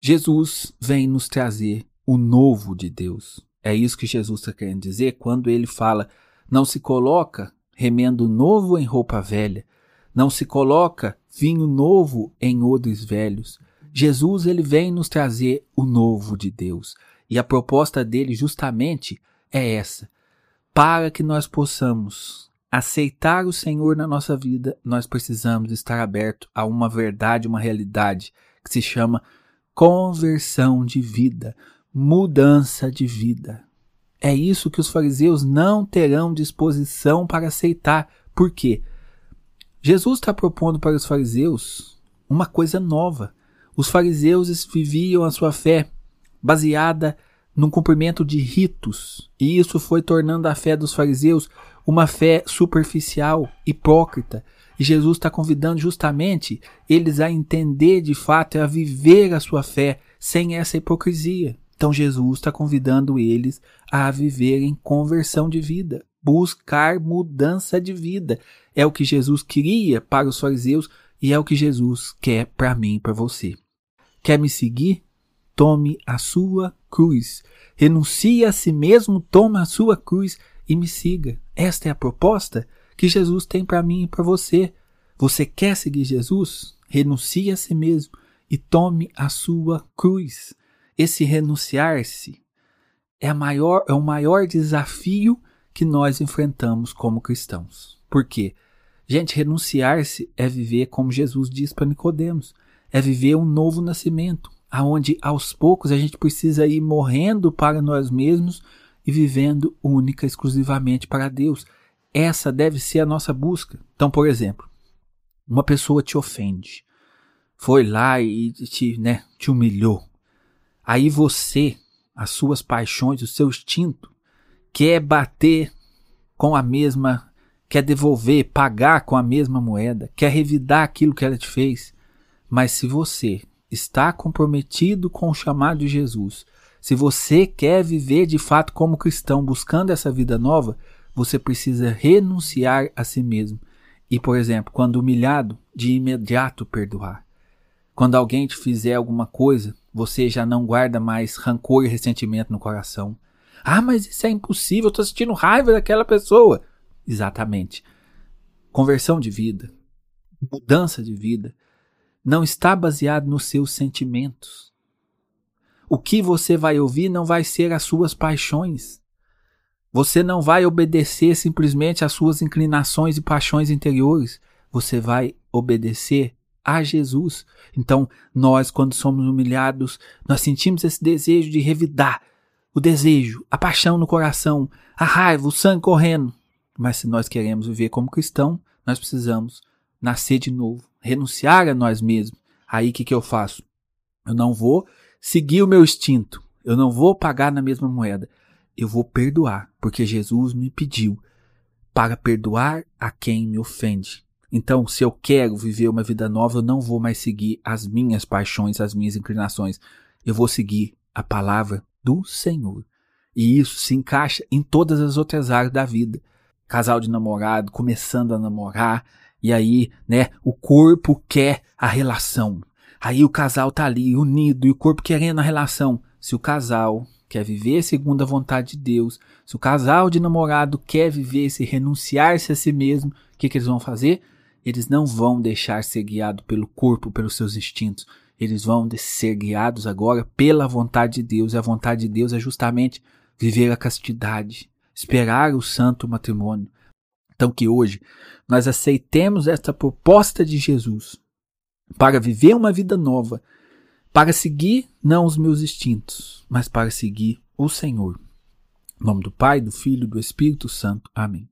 Jesus vem nos trazer o novo de Deus. É isso que Jesus está querendo dizer quando ele fala: não se coloca remendo novo em roupa velha, não se coloca vinho novo em odres velhos. Jesus ele vem nos trazer o novo de Deus. E a proposta dele justamente é essa: para que nós possamos aceitar o Senhor na nossa vida, nós precisamos estar aberto a uma verdade, uma realidade que se chama conversão de vida, mudança de vida. É isso que os fariseus não terão disposição para aceitar. Por quê? Jesus está propondo para os fariseus uma coisa nova. Os fariseus viviam a sua fé baseada no cumprimento de ritos, e isso foi tornando a fé dos fariseus uma fé superficial, hipócrita. E Jesus está convidando justamente eles a entender de fato e a viver a sua fé sem essa hipocrisia. Então Jesus está convidando eles a viver em conversão de vida, buscar mudança de vida. É o que Jesus queria para os fariseus e é o que Jesus quer para mim e para você. Quer me seguir? Tome a sua cruz. Renuncie a si mesmo, tome a sua cruz e me siga. Esta é a proposta que Jesus tem para mim e para você. Você quer seguir Jesus? Renuncie a si mesmo e tome a sua cruz. Esse renunciar-se é, maior, é o maior desafio que nós enfrentamos como cristãos. Por quê? Gente, renunciar-se é viver como Jesus diz para Nicodemos, é viver um novo nascimento, aonde aos poucos a gente precisa ir morrendo para nós mesmos e vivendo única exclusivamente para Deus. Essa deve ser a nossa busca. Então, por exemplo, uma pessoa te ofende, foi lá e te, né, te humilhou. Aí você, as suas paixões, o seu instinto, quer bater com a mesma quer devolver, pagar com a mesma moeda, quer revidar aquilo que ela te fez. Mas se você está comprometido com o chamado de Jesus, se você quer viver de fato como cristão, buscando essa vida nova, você precisa renunciar a si mesmo. E, por exemplo, quando humilhado, de imediato perdoar. Quando alguém te fizer alguma coisa, você já não guarda mais rancor e ressentimento no coração. Ah, mas isso é impossível, eu estou sentindo raiva daquela pessoa. Exatamente. Conversão de vida, mudança de vida, não está baseado nos seus sentimentos. O que você vai ouvir não vai ser as suas paixões. Você não vai obedecer simplesmente às suas inclinações e paixões interiores. Você vai obedecer a Jesus. Então, nós, quando somos humilhados, nós sentimos esse desejo de revidar, o desejo, a paixão no coração, a raiva, o sangue correndo. Mas se nós queremos viver como cristão, nós precisamos nascer de novo, renunciar a nós mesmos. Aí o que, que eu faço? Eu não vou seguir o meu instinto, eu não vou pagar na mesma moeda, eu vou perdoar, porque Jesus me pediu para perdoar a quem me ofende. Então, se eu quero viver uma vida nova, eu não vou mais seguir as minhas paixões, as minhas inclinações. Eu vou seguir a palavra do Senhor. E isso se encaixa em todas as outras áreas da vida casal de namorado começando a namorar, e aí, né, o corpo quer a relação. Aí o casal tá ali unido e o corpo querendo a relação. Se o casal quer viver segundo a vontade de Deus, se o casal de namorado quer viver se renunciar-se a si mesmo, o que, que eles vão fazer? Eles não vão deixar ser guiado pelo corpo, pelos seus instintos. Eles vão ser guiados agora pela vontade de Deus. E a vontade de Deus é justamente viver a castidade, esperar o santo matrimônio. Então, que hoje nós aceitemos esta proposta de Jesus para viver uma vida nova, para seguir não os meus instintos, mas para seguir o Senhor. Em nome do Pai, do Filho e do Espírito Santo. Amém.